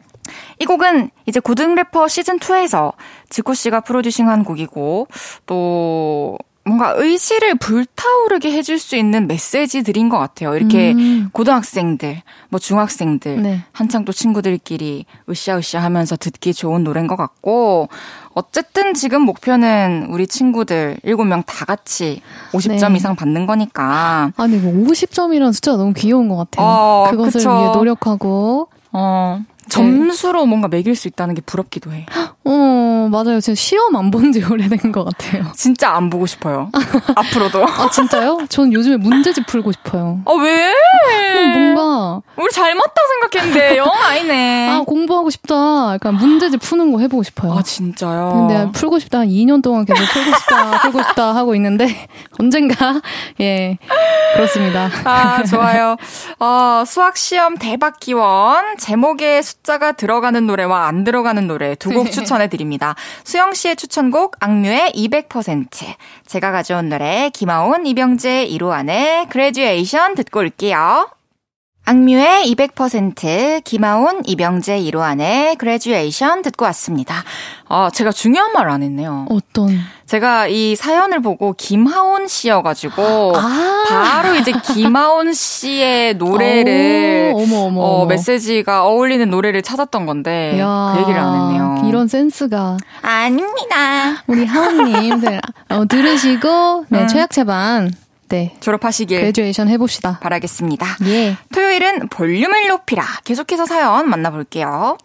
이 곡은 이제 고등 래퍼 시즌 2에서 지코 씨가 프로듀싱한 곡이고 또 뭔가 의지를 불타오르게 해줄 수 있는 메시지들인 것 같아요. 이렇게 음. 고등학생들, 뭐 중학생들, 네. 한창 또 친구들끼리 으쌰으쌰 하면서 듣기 좋은 노래인 것 같고, 어쨌든 지금 목표는 우리 친구들 7명 다 같이 50점 네. 이상 받는 거니까, 아니 뭐 50점이라는 숫자가 너무 귀여운 것 같아요. 어, 그것을 그쵸. 위해 노력하고 어, 점수로 뭔가 매길 수 있다는 게 부럽기도 해. 어, 맞아요. 제가 시험 안 본 지 <laughs> 오래된 것 같아요. 진짜 안 보고 싶어요. <laughs> 앞으로도. 아, 진짜요? 전 요즘에 문제집 풀고 싶어요. 아, 왜? 뭔가, 우리 잘 맞다 생각했는데, 영 아니네. 아, 공부하고 싶다. 약간 문제집 푸는 거 해보고 싶어요. 아, 진짜요? 근데 풀고 싶다. 한 2년 동안 계속 풀고 싶다, <laughs> 풀고 싶다 하고 있는데, <laughs> 언젠가, 예, 그렇습니다. 아, 좋아요. 어, 수학 시험 대박 기원. 제목에 숫자가 들어가는 노래와 안 들어가는 노래 두 곡 추천해 드립니다. 수영 씨의 추천곡 악뮤의 200%. 제가 가져온 노래 김하온, 이병재, 이로한의 Graduation 듣고 올게요. 악뮤의 200%, 김하온, 이병재, 이로한의 Graduation 듣고 왔습니다. 아, 제가 중요한 말 안 했네요. 어떤. 제가 이 사연을 보고 김하온 씨여가지고 <gasps> 아. 바로 이제 김하온 씨의 노래를 오, 어머, 어머, 어. 메시지가 어울리는 노래를 찾았던 건데 그 얘기를 안 했네요. 이런 센스가. 아닙니다. 우리 하은님, 네, 어, 들으시고, 네, 음. 최약체반, 네, 졸업하시길 그레듀에이션 해봅시다. 바라겠습니다. 예. 토요일은 볼륨을 높이라. 계속해서 사연 만나볼게요.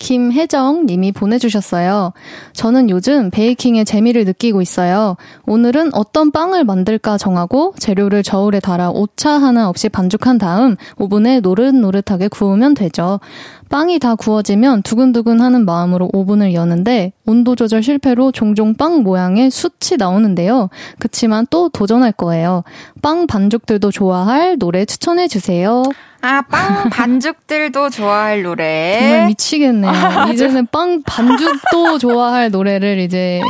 김혜정 님이 보내주셨어요. 저는 요즘 베이킹의 재미를 느끼고 있어요. 오늘은 어떤 빵을 만들까 정하고 재료를 저울에 달아 오차 하나 없이 반죽한 다음 오븐에 노릇노릇하게 구우면 되죠. 빵이 다 구워지면 두근두근 하는 마음으로 오븐을 여는데 온도 조절 실패로 종종 빵 모양의 숯이 나오는데요. 그치만 또 도전할 거예요. 빵 반죽들도 좋아할 노래 추천해 주세요. 아, 빵 <laughs> 반죽들도 좋아할 노래. 정말 미치겠네요. <laughs> 이제는 빵 반죽도 좋아할 노래를 이제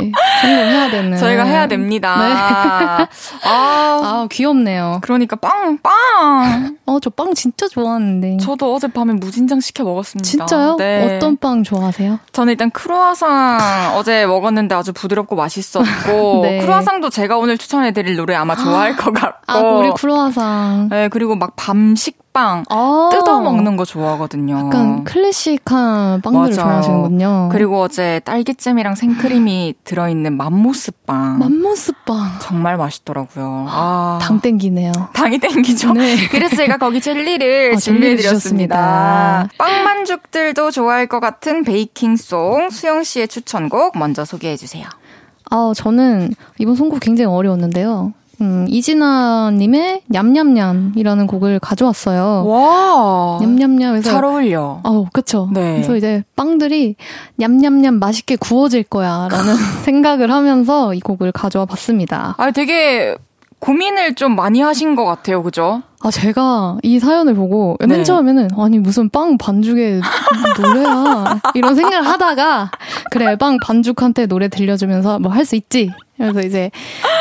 성공해야 되는. 저희가 해야 됩니다. <laughs> 아, 아, 귀엽네요. 그러니까 빵, 빵. 어, 저 빵 진짜 좋아하는데. 저도 어젯밤에 무진장 시켜 먹었습니다. 진짜요? 네. 어떤 빵 좋아하세요? 저는 일단 크루아상 어제 먹었는데 아주 부드럽고 맛있었고 네. 크루아상도 제가 오늘 추천해드릴 노래 아마 좋아할 <gasps> 것 같고 아, 우리 크루아상. 네, 그리고 막 밤식 빵 아, 뜯어 먹는 거 좋아하거든요. 약간 클래식한 빵들을 맞아요. 좋아하시는군요. 그리고 어제 딸기잼이랑 생크림이 들어있는 맘모스 빵 맘모스 빵. 정말 맛있더라고요. 아, 당 땡기네요. 당이 땡기죠. 네. 그래서 제가 거기 젤리를 아, 준비해드렸습니다. 빵 반죽들도 좋아할 것 같은 baking song 수영 씨의 추천곡 먼저 소개해주세요. 아, 저는 이번 선곡 굉장히 어려웠는데요. 음, 이진아님의 냠냠냠이라는 곡을 가져왔어요. 와, 냠냠냠에서 잘 어울려. 어, 그쵸. 네. 그래서 이제 빵들이 냠냠냠 맛있게 구워질 거야 라는 <laughs> 생각을 하면서 이 곡을 가져와 봤습니다. 아, 되게 고민을 좀 많이 하신 것 같아요, 그죠? 아, 제가 이 사연을 보고 맨 네. 처음에는 아니, 무슨 빵 반죽에 노래야. 이런 생각을 하다가 그래, 빵 반죽한테 노래 들려주면서 뭐 할 수 있지. 그래서 이제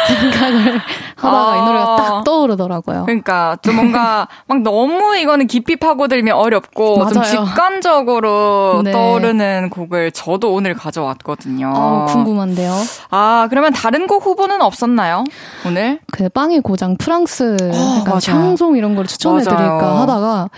생각을 하다가 아, 이 노래가 딱 떠오르더라고요. 그러니까 좀 뭔가 막 너무 이거는 깊이 파고들면 어렵고 맞아요. 좀 직관적으로 네. 떠오르는 곡을 저도 오늘 가져왔거든요. 어, 궁금한데요. 아 그러면 다른 곡 후보는 없었나요? 오늘? 그 빵의 고장 프랑스 어, 약간 샹송 이런 걸 추천해드릴까 하다가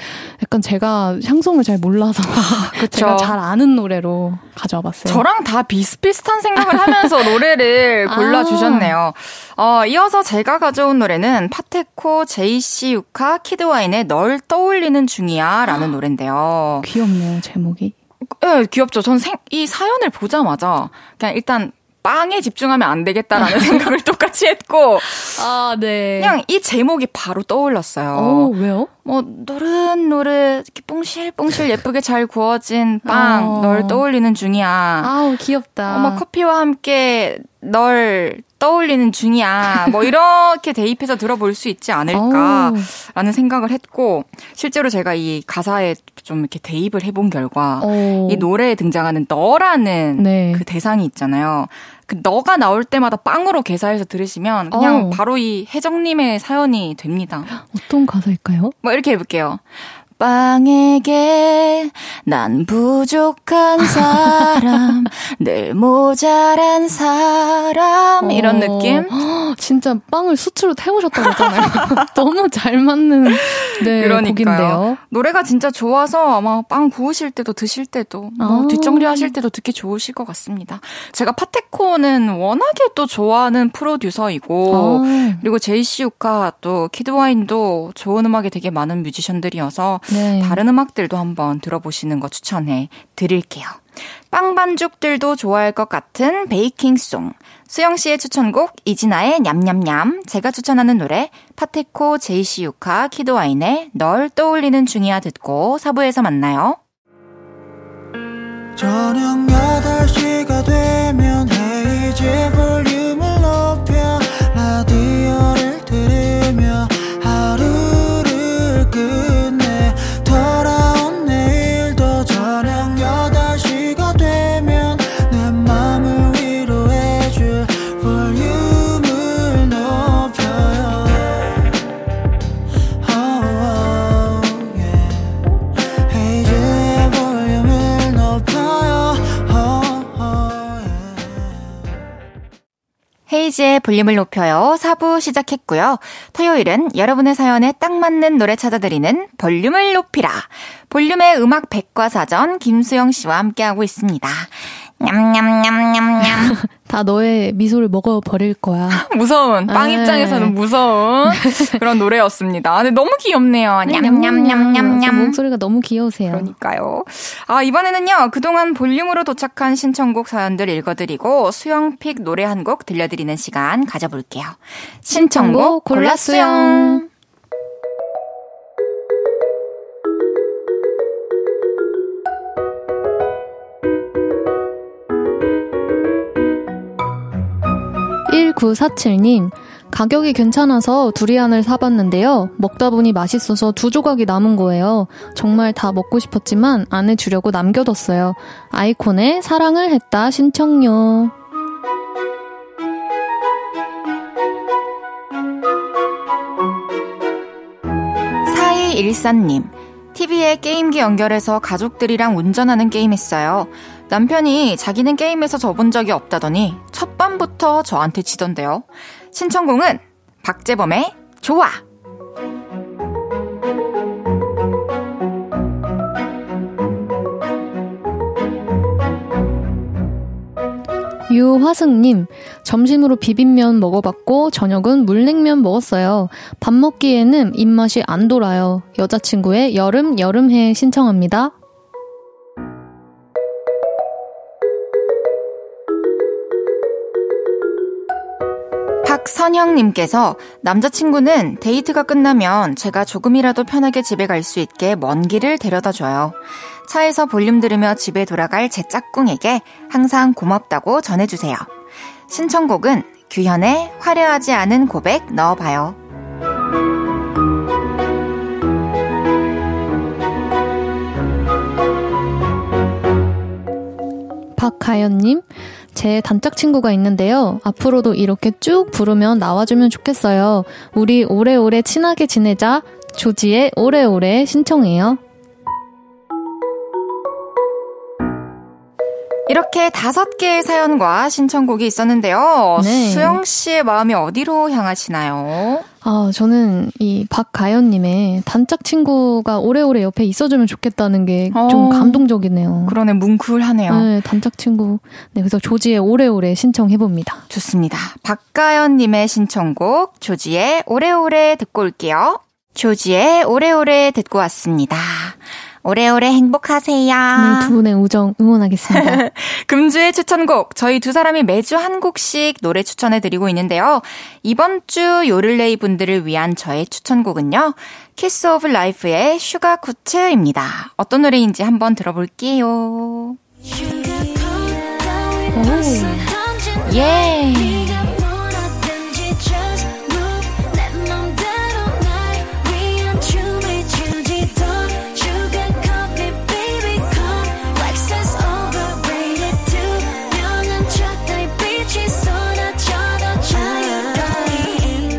약간 제가 샹송을 잘 몰라서 <laughs> 제가 잘 아는 노래로 가져와 봤어요. 저랑 다 비슷비슷한 생각을 하면서 <laughs> 노래를 골라주셨네요. 아. 어, 이어서 제가 가져온 노래는 파테코 제이씨 유카 키드와인의 널 떠올리는 중이야 라는 노래인데요. 귀엽네요, 제목이. 네, 귀엽죠. 전 생, 이 사연을 보자마자 그냥 일단 빵에 집중하면 안 되겠다라는 <laughs> 생각을 똑같이 했고, 아, 네. 그냥 이 제목이 바로 떠올랐어요. 어, 왜요? 뭐, 노릇노릇, 이렇게 뽕실뽕실 예쁘게 잘 구워진 빵, 어. 널 떠올리는 중이야. 아우, 귀엽다. 어, 뭐, 커피와 함께 널 떠올리는 중이야. 뭐 <laughs> 이렇게 대입해서 들어볼 수 있지 않을까라는 생각을 했고 실제로 제가 이 가사에 좀 이렇게 대입을 해본 결과 오. 이 노래에 등장하는 너라는 네. 그 대상이 있잖아요. 그 너가 나올 때마다 빵으로 개사해서 들으시면 그냥 오. 바로 이 혜정님의 사연이 됩니다. 어떤 가사일까요? 뭐 이렇게 해볼게요. 빵에게 난 부족한 <laughs> 사람, 늘 모자란 사람 이런 어, 느낌? <gasps> 진짜 빵을 수치로 태우셨다고 했잖아요. <laughs> 너무 잘 맞는 네, 곡인데요. 노래가 진짜 좋아서 아마 빵 구우실 때도 드실 때도 뭐 아. 뒷정리하실 때도 듣기 좋으실 것 같습니다. 제가 파테코는 워낙에 또 좋아하는 프로듀서이고 아. 그리고 제이시 우카 또 키드와인도 좋은 음악이 되게 많은 뮤지션들이어서 네. 다른 음악들도 한번 들어보시는 거 추천해 드릴게요. 빵 반죽들도 좋아할 것 같은 베이킹송. 수영 씨의 추천곡 이진아의 냠냠냠. 제가 추천하는 노래 파테코 제이시 유카 키도아인의 널 떠올리는 중이야 듣고 사부에서 만나요. 저녁 8시가 되면 헤이즈 볼 헤이지의 볼륨을 높여요. 4부 시작했고요. 토요일은 여러분의 사연에 딱 맞는 노래 찾아드리는 볼륨을 높이라. 볼륨의 음악 백과사전 김수영 씨와 함께하고 있습니다. 냠냠냠냠냠. <laughs> 다 너의 미소를 먹어버릴 거야. <laughs> 무서운, 빵 네. 입장에서는 무서운 <laughs> 그런 노래였습니다. 근데 너무 귀엽네요. 네, 냠냠냠냠냠. 목소리가 너무 귀여우세요. 그러니까요. 아, 이번에는요, 그동안 볼륨으로 도착한 신청곡 사연들 읽어드리고 수영픽 노래 한 곡 들려드리는 시간 가져볼게요. 신청곡 골라 수영. 1947님, 가격이 괜찮아서 두리안을 사봤는데요. 먹다 보니 맛있어서 두 조각이 남은 거예요. 정말 다 먹고 싶었지만 안에 주려고 남겨뒀어요. 아이콘의 사랑을 했다 신청요. 4214님, TV에 게임기 연결해서 가족들이랑 운전하는 게임 했어요. 남편이 자기는 게임에서 져본 적이 없다더니 첫 밤부터 저한테 지던데요. 신청곡은 박재범의 좋아! 유화승님, 점심으로 비빔면 먹어봤고, 저녁은 물냉면 먹었어요. 밥 먹기에는 입맛이 안 돌아요. 여자친구의 여름, 여름해 신청합니다. 박선영님께서 남자친구는 데이트가 끝나면 제가 조금이라도 편하게 집에 갈 수 있게 먼 길을 데려다 줘요. 차에서 볼륨 들으며 집에 돌아갈 제 짝꿍에게 항상 고맙다고 전해주세요. 신청곡은 규현의 화려하지 않은 고백 넣어봐요. 박가연님, 제 단짝 친구가 있는데요. 앞으로도 이렇게 쭉 부르면 나와주면 좋겠어요. 우리 오래오래 친하게 지내자. 조지의 오래오래 신청해요. 이렇게 다섯 개의 사연과 신청곡이 있었는데요. 네. 수영 씨의 마음이 어디로 향하시나요? 아, 저는 이 박가연님의 단짝 친구가 오래오래 옆에 있어주면 좋겠다는 게좀 어, 감동적이네요. 그러네, 뭉클하네요. 네, 단짝 친구. 네, 그래서 조지의 오래오래 신청해봅니다. 좋습니다. 박가연님의 신청곡, 조지의 오래오래 듣고 올게요. 조지의 오래오래 듣고 왔습니다. 오래오래 행복하세요. 네, 두 분의 우정 응원하겠습니다. <laughs> 금주의 추천곡, 저희 두 사람이 매주 한 곡씩 노래 추천해드리고 있는데요. 이번 주 요를레이 분들을 위한 저의 추천곡은요. KISS OF LIFE의 Sugarcoat입니다. 어떤 노래인지 한번 들어볼게요. 오. 예.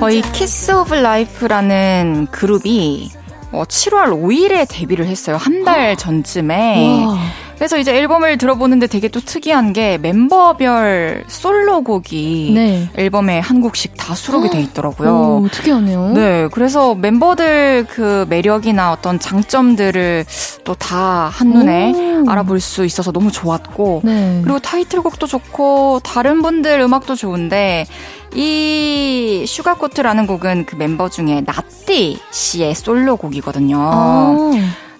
거의 KISS OF LIFE라는 그룹이 7월 어, 5일에 데뷔를 했어요. 한 달 전쯤에. 와. 그래서 이제 앨범을 들어보는데 되게 또 특이한 게 멤버별 솔로곡이 네. 앨범에 한 곡씩 다 수록이 돼 있더라고요. 오, 특이하네요. 네, 그래서 멤버들 그 매력이나 어떤 장점들을 또 다 한눈에 오. 알아볼 수 있어서 너무 좋았고, 네. 그리고 타이틀곡도 좋고, 다른 분들 음악도 좋은데, 이 Sugarcoat라는 곡은 그 멤버 중에 나띠 씨의 솔로곡이거든요. 아.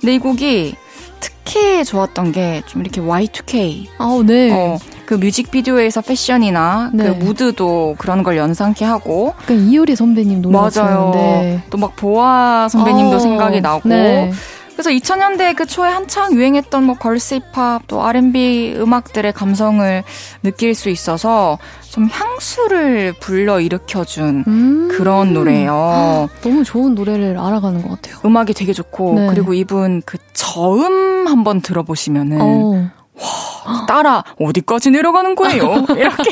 근데 이 곡이 특히 좋았던 게 좀 이렇게 Y2K. 아, 네. 어, 그 뮤직비디오에서 패션이나 그 네. 그 무드도 그런 걸 연상케 하고. 그 이효리 선배님 노래 맞아요. 네. 또 막 보아 선배님도 아, 생각이 나고. 네. 그래서 2000년대 그 초에 한창 유행했던 뭐 girls 힙합 또 R&B 음악들의 감성을 느낄 수 있어서 좀 향수를 불러 일으켜준 음~ 그런 노래예요. 너무 좋은 노래를 알아가는 것 같아요. 음악이 되게 좋고 네. 그리고 이분 그 저음 한번 들어보시면은 어. 와, 따라 어디까지 내려가는 거예요? <laughs> 이렇게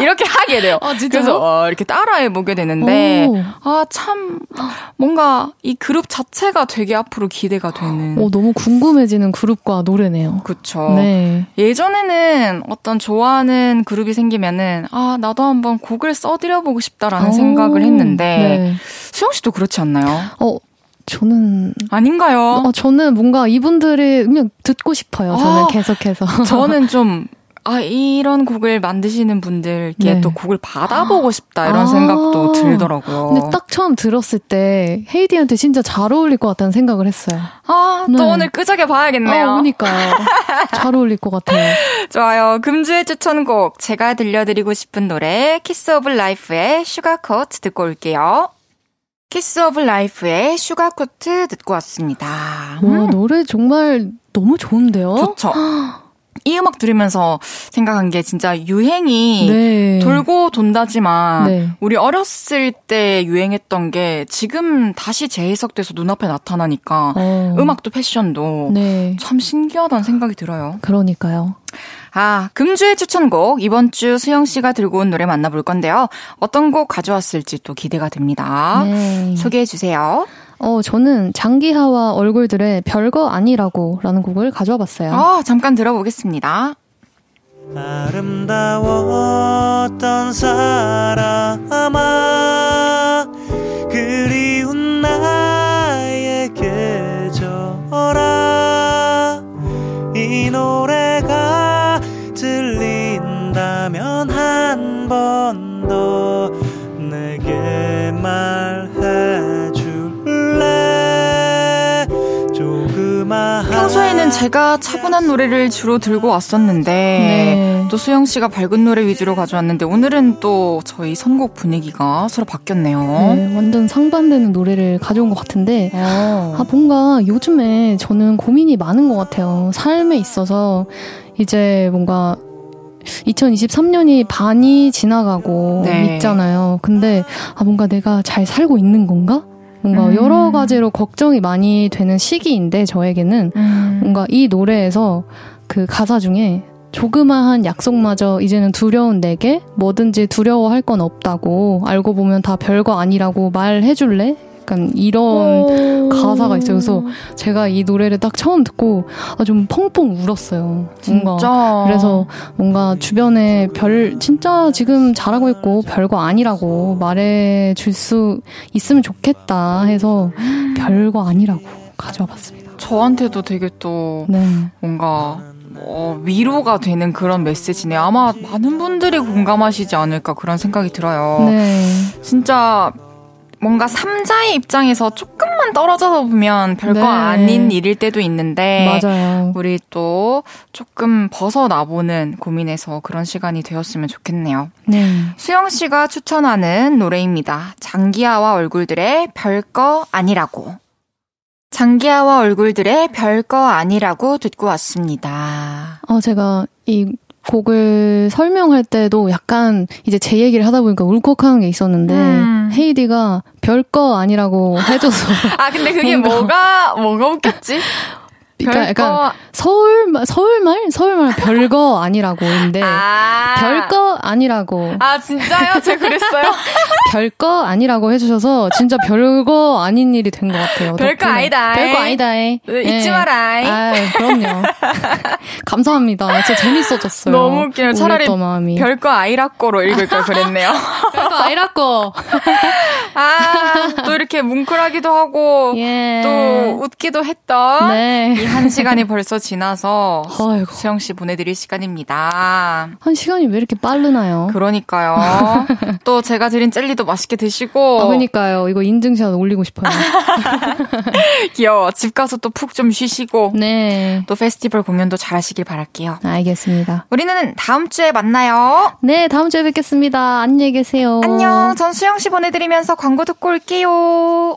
이렇게 하게 돼요. 아, 그래서 어, 이렇게 따라해 보게 되는데 아 참 뭔가 이 그룹 자체가 되게 앞으로 기대가 되는. 어, 너무 궁금해지는 그룹과 노래네요. 그렇죠. 네. 예전에는 어떤 좋아하는 그룹이 생기면은 아 나도 한번 곡을 써드려 보고 싶다라는 오, 생각을 했는데 네. 수영 씨도 그렇지 않나요? 어 저는 아닌가요? 어, 저는 뭔가 이분들이 그냥 듣고 싶어요. 저는 아, 계속해서. <laughs> 저는 좀 아, 이런 곡을 만드시는 분들께 네. 또 곡을 받아보고 싶다, 이런 아~ 생각도 들더라고요. 근데 딱 처음 들었을 때, 헤이디한테 진짜 잘 어울릴 것 같다는 생각을 했어요. 아, 네. 또 오늘 끄적여 봐야겠네요. 아, 그니까요. 잘 어울릴 것 같아요. <laughs> 좋아요. 금주의 추천곡, 제가 들려드리고 싶은 노래, KISS OF LIFE의 Sugarcoat 듣고 올게요. KISS OF LIFE의 Sugarcoat 듣고 왔습니다. 와, 음. 노래 정말 너무 좋은데요? 좋죠. 이 음악 들으면서 생각한 게 진짜 유행이 네. 돌고 돈다지만 네. 우리 어렸을 때 유행했던 게 지금 다시 재해석돼서 눈앞에 나타나니까 어. 음악도 패션도 네. 참 신기하다는 생각이 들어요. 그러니까요. 아, 금주의 추천곡 이번 주 수영 씨가 들고 온 노래 만나볼 건데요. 어떤 곡 가져왔을지 또 기대가 됩니다. 네. 소개해 주세요. 어, 저는 장기하와 얼굴들의 별거 아니라고 라는 곡을 가져와 봤어요. 아, 잠깐 들어보겠습니다. 아름다웠던 사람아 그리운 나의 계절아 이 노래 한 번 더 내게 말해 평소에는 제가 차분한 노래를 주로 들고 왔었는데 네. 또 수영 씨가 밝은 노래 위주로 가져왔는데 오늘은 또 저희 선곡 분위기가 서로 바뀌었네요. 네, 완전 상반되는 노래를 가져온 것 같은데 어. 아 뭔가 요즘에 저는 고민이 많은 것 같아요. 삶에 있어서 이제 뭔가 2023년이 반이 지나가고 네. 있잖아요. 근데 아 뭔가 내가 잘 살고 있는 건가? 뭔가 음. 여러 가지로 걱정이 많이 되는 시기인데 저에게는 음. 뭔가 이 노래에서 그 가사 중에 조그마한 약속마저 이제는 두려운 내게 뭐든지 두려워할 건 없다고 알고 보면 다 별거 아니라고 말해줄래? 약간 이런 가사가 있어요. 그래서 제가 이 노래를 딱 처음 듣고 아, 좀 펑펑 울었어요. 뭔가 진짜. 그래서 뭔가 주변에 별 진짜 지금 잘하고 있고 별거 아니라고 말해 줄 수 있으면 좋겠다 해서 별거 아니라고 가져와 봤습니다. 저한테도 되게 또 네. 뭔가 어, 위로가 되는 그런 메시지네. 아마 많은 분들이 공감하시지 않을까 그런 생각이 들어요. 네. 진짜 뭔가 삼자의 입장에서 조금만 떨어져서 보면 별거 네. 아닌 일일 때도 있는데 맞아요. 우리 또 조금 벗어나보는 고민에서 그런 시간이 되었으면 좋겠네요. 네. 수영 씨가 추천하는 노래입니다. 장기하와 얼굴들의 별거 아니라고. 장기하와 얼굴들의 별거 아니라고 듣고 왔습니다. 어, 제가 이 곡을 설명할 때도 약간 이제 제 얘기를 하다 보니까 울컥하는 게 있었는데 음. 헤이디가 별거 아니라고 해줘서 <laughs> 아, 근데 그게 뭐가, 뭐가 웃겼지? 그러니까 별거, 약간 서울 서울말 서울말 별거 아니라고인데 <laughs> 아. 별거 아니라고 아, 진짜요? 제가 그랬어요? <laughs> 별거 아니라고 해주셔서 진짜 별거 아닌 일이 된 것 같아요. 별거. 아니다. 별거 아니다. 예. 잊지 마라. 아, 그럼요. <laughs> 감사합니다. 진짜 재밌어졌어요. 너무 웃기네요. 차라리 마음이. 별거 아이라꺼로 읽을 걸 그랬네요. 별거 아니라고. 아, 또 이렇게 뭉클하기도 하고, 예. 또 웃기도 했던 네. 이 한 시간이 <laughs> 벌써 지나서 아이고. 수영 씨 보내드릴 시간입니다. 한 시간이 왜 이렇게 빠르나요? 그러니까요. <laughs> 또 제가 드린 젤리도 맛있게 드시고 아, 그러니까요. 이거 인증샷 올리고 싶어요. <laughs> 귀여워. 집 가서 또 푹 좀 쉬시고 네. 또 페스티벌 공연도 잘 하시길 바랄게요. 알겠습니다. 우리는 다음 주에 만나요. 네, 다음 주에 뵙겠습니다. 안녕히 계세요. 안녕. 전 수영 씨 보내드리면서 광고 듣고 올게요.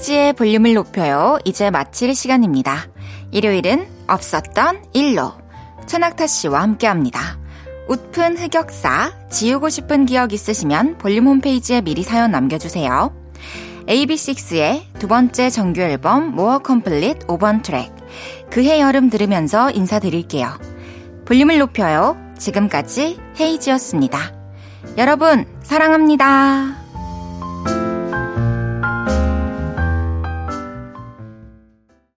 헤이지의 볼륨을 높여요. 이제 마칠 시간입니다. 일요일은 없었던 일로 천낙타 씨와 함께합니다. 웃픈 흑역사, 지우고 싶은 기억 있으시면 볼륨 홈페이지에 미리 사연 남겨주세요. AB6IX의 두 번째 정규 앨범 모어 컴플릿 5번 트랙 그해 여름 들으면서 인사드릴게요. 볼륨을 높여요. 지금까지 헤이지였습니다. 여러분 사랑합니다.